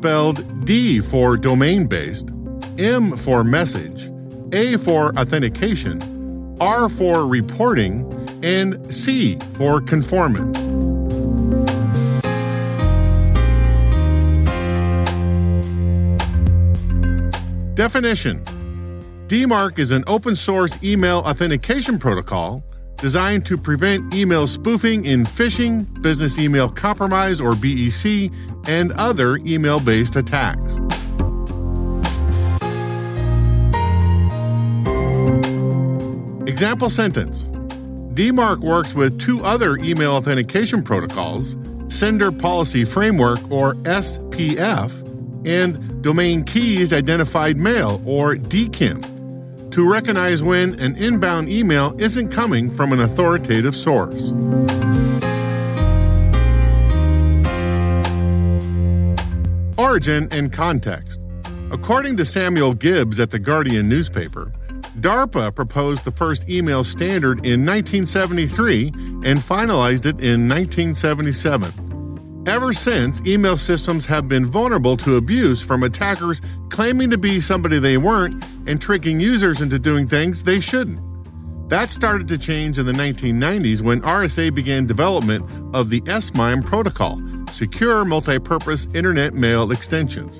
Spelled D for domain based, M for message, A for authentication, R for reporting, and C for conformance. Definition DMARC is an open source email authentication protocol designed to prevent email spoofing in phishing, business email compromise or BEC, and other email based attacks. Example sentence DMARC works with two other email authentication protocols, Sender Policy Framework or SPF, and Domain Keys Identified Mail or DKIM to recognize when an inbound email isn't coming from an authoritative source. Origin and context. According to Samuel Gibbs at the Guardian newspaper, DARPA proposed the first email standard in 1973 and finalized it in 1977. Ever since, email systems have been vulnerable to abuse from attackers claiming to be somebody they weren't and tricking users into doing things they shouldn't. That started to change in the 1990s when RSA began development of the SMIME protocol, Secure Multipurpose Internet Mail Extensions.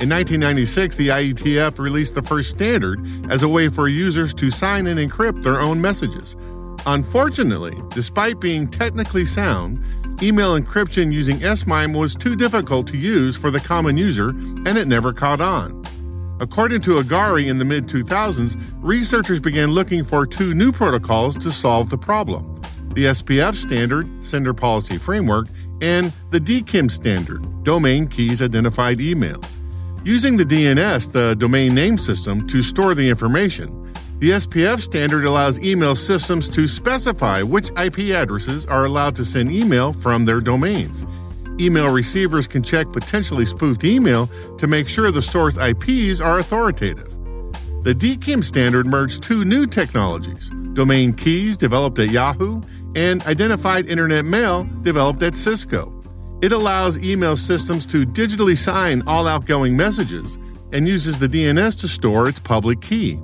In 1996, the IETF released the first standard as a way for users to sign and encrypt their own messages. Unfortunately, despite being technically sound, email encryption using SMIME was too difficult to use for the common user and it never caught on. According to Agari in the mid 2000s, researchers began looking for two new protocols to solve the problem the SPF standard, Sender Policy Framework, and the DKIM standard, Domain Keys Identified Email. Using the DNS, the domain name system, to store the information, the SPF standard allows email systems to specify which IP addresses are allowed to send email from their domains. Email receivers can check potentially spoofed email to make sure the source IPs are authoritative. The DKIM standard merged two new technologies domain keys developed at Yahoo and identified internet mail developed at Cisco. It allows email systems to digitally sign all outgoing messages and uses the DNS to store its public key.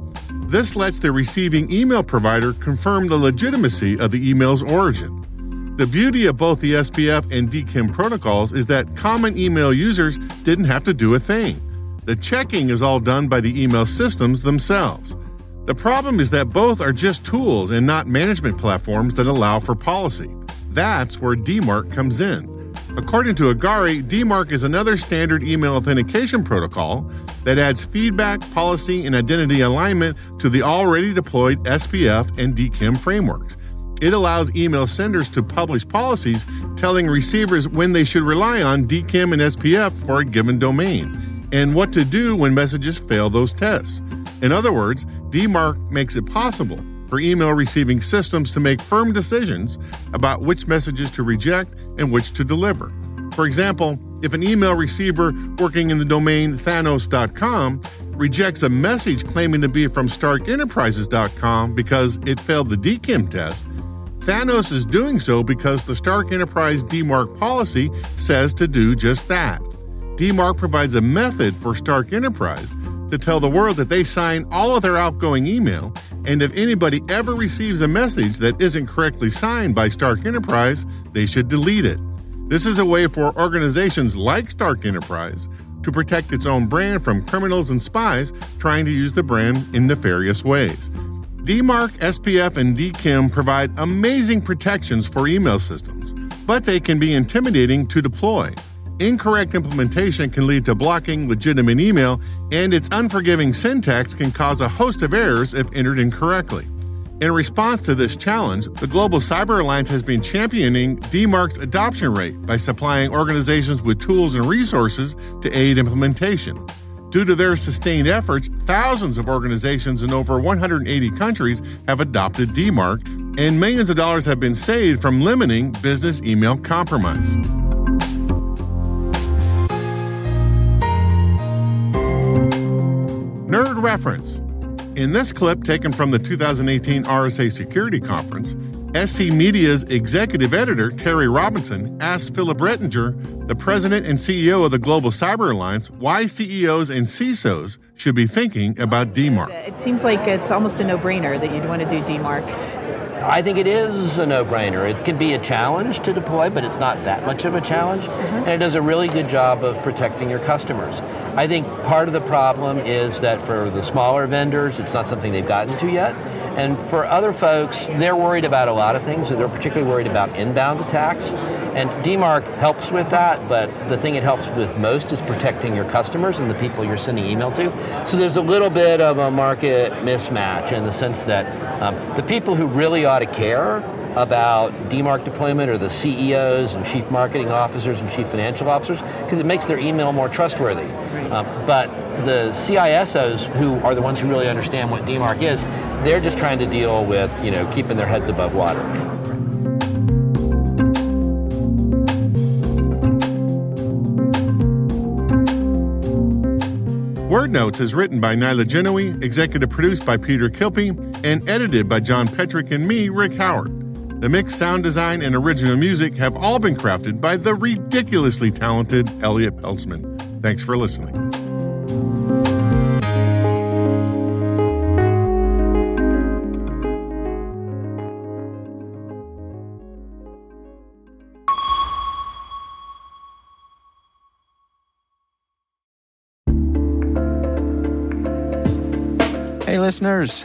This lets the receiving email provider confirm the legitimacy of the email's origin. The beauty of both the SPF and DKIM protocols is that common email users didn't have to do a thing. The checking is all done by the email systems themselves. The problem is that both are just tools and not management platforms that allow for policy. That's where DMARC comes in. According to Agari, DMARC is another standard email authentication protocol that adds feedback, policy, and identity alignment to the already deployed SPF and DKIM frameworks. It allows email senders to publish policies telling receivers when they should rely on DKIM and SPF for a given domain and what to do when messages fail those tests. In other words, DMARC makes it possible for email receiving systems to make firm decisions about which messages to reject and which to deliver. For example, if an email receiver working in the domain thanos.com rejects a message claiming to be from starkenterprises.com because it failed the DKIM test, Thanos is doing so because the Stark Enterprise DMARC policy says to do just that. DMARC provides a method for Stark Enterprise to tell the world that they sign all of their outgoing email, and if anybody ever receives a message that isn't correctly signed by Stark Enterprise, they should delete it. This is a way for organizations like Stark Enterprise to protect its own brand from criminals and spies trying to use the brand in nefarious ways. DMARC, SPF, and DKIM provide amazing protections for email systems, but they can be intimidating to deploy. Incorrect implementation can lead to blocking legitimate email, and its unforgiving syntax can cause a host of errors if entered incorrectly. In response to this challenge, the Global Cyber Alliance has been championing DMARC's adoption rate by supplying organizations with tools and resources to aid implementation. Due to their sustained efforts, thousands of organizations in over 180 countries have adopted DMARC, and millions of dollars have been saved from limiting business email compromise. Nerd reference. In this clip taken from the 2018 RSA Security Conference, SC Media's executive editor, Teri Robinson, asked Philip Reitinger, the president and CEO of the Global Cyber Alliance, why CEOs and CISOs should be thinking about DMARC. It seems like it's almost a no brainer that you'd want to do DMARC. I think it is a no-brainer. It can be a challenge to deploy, but it's not that much of a challenge, mm-hmm. and it does a really good job of protecting your customers. I think part of the problem is that for the smaller vendors, it's not something they've gotten to yet. And for other folks, they're worried about a lot of things. They're particularly worried about inbound attacks. And DMARC helps with that, but the thing it helps with most is protecting your customers and the people you're sending email to. So there's a little bit of a market mismatch in the sense that um, the people who really ought to care about DMARC deployment or the CEOs and chief marketing officers and chief financial officers because it makes their email more trustworthy. Um, but the CISOs, who are the ones who really understand what DMARC is, they're just trying to deal with you know keeping their heads above water. Word Notes is written by Nyla Gennaoui, executive produced by Peter Kilpe, and edited by John Petrik and me, Rick Howard. The mix, sound design, and original music have all been crafted by the ridiculously talented Elliot Peltzman. Thanks for listening. Hey, listeners.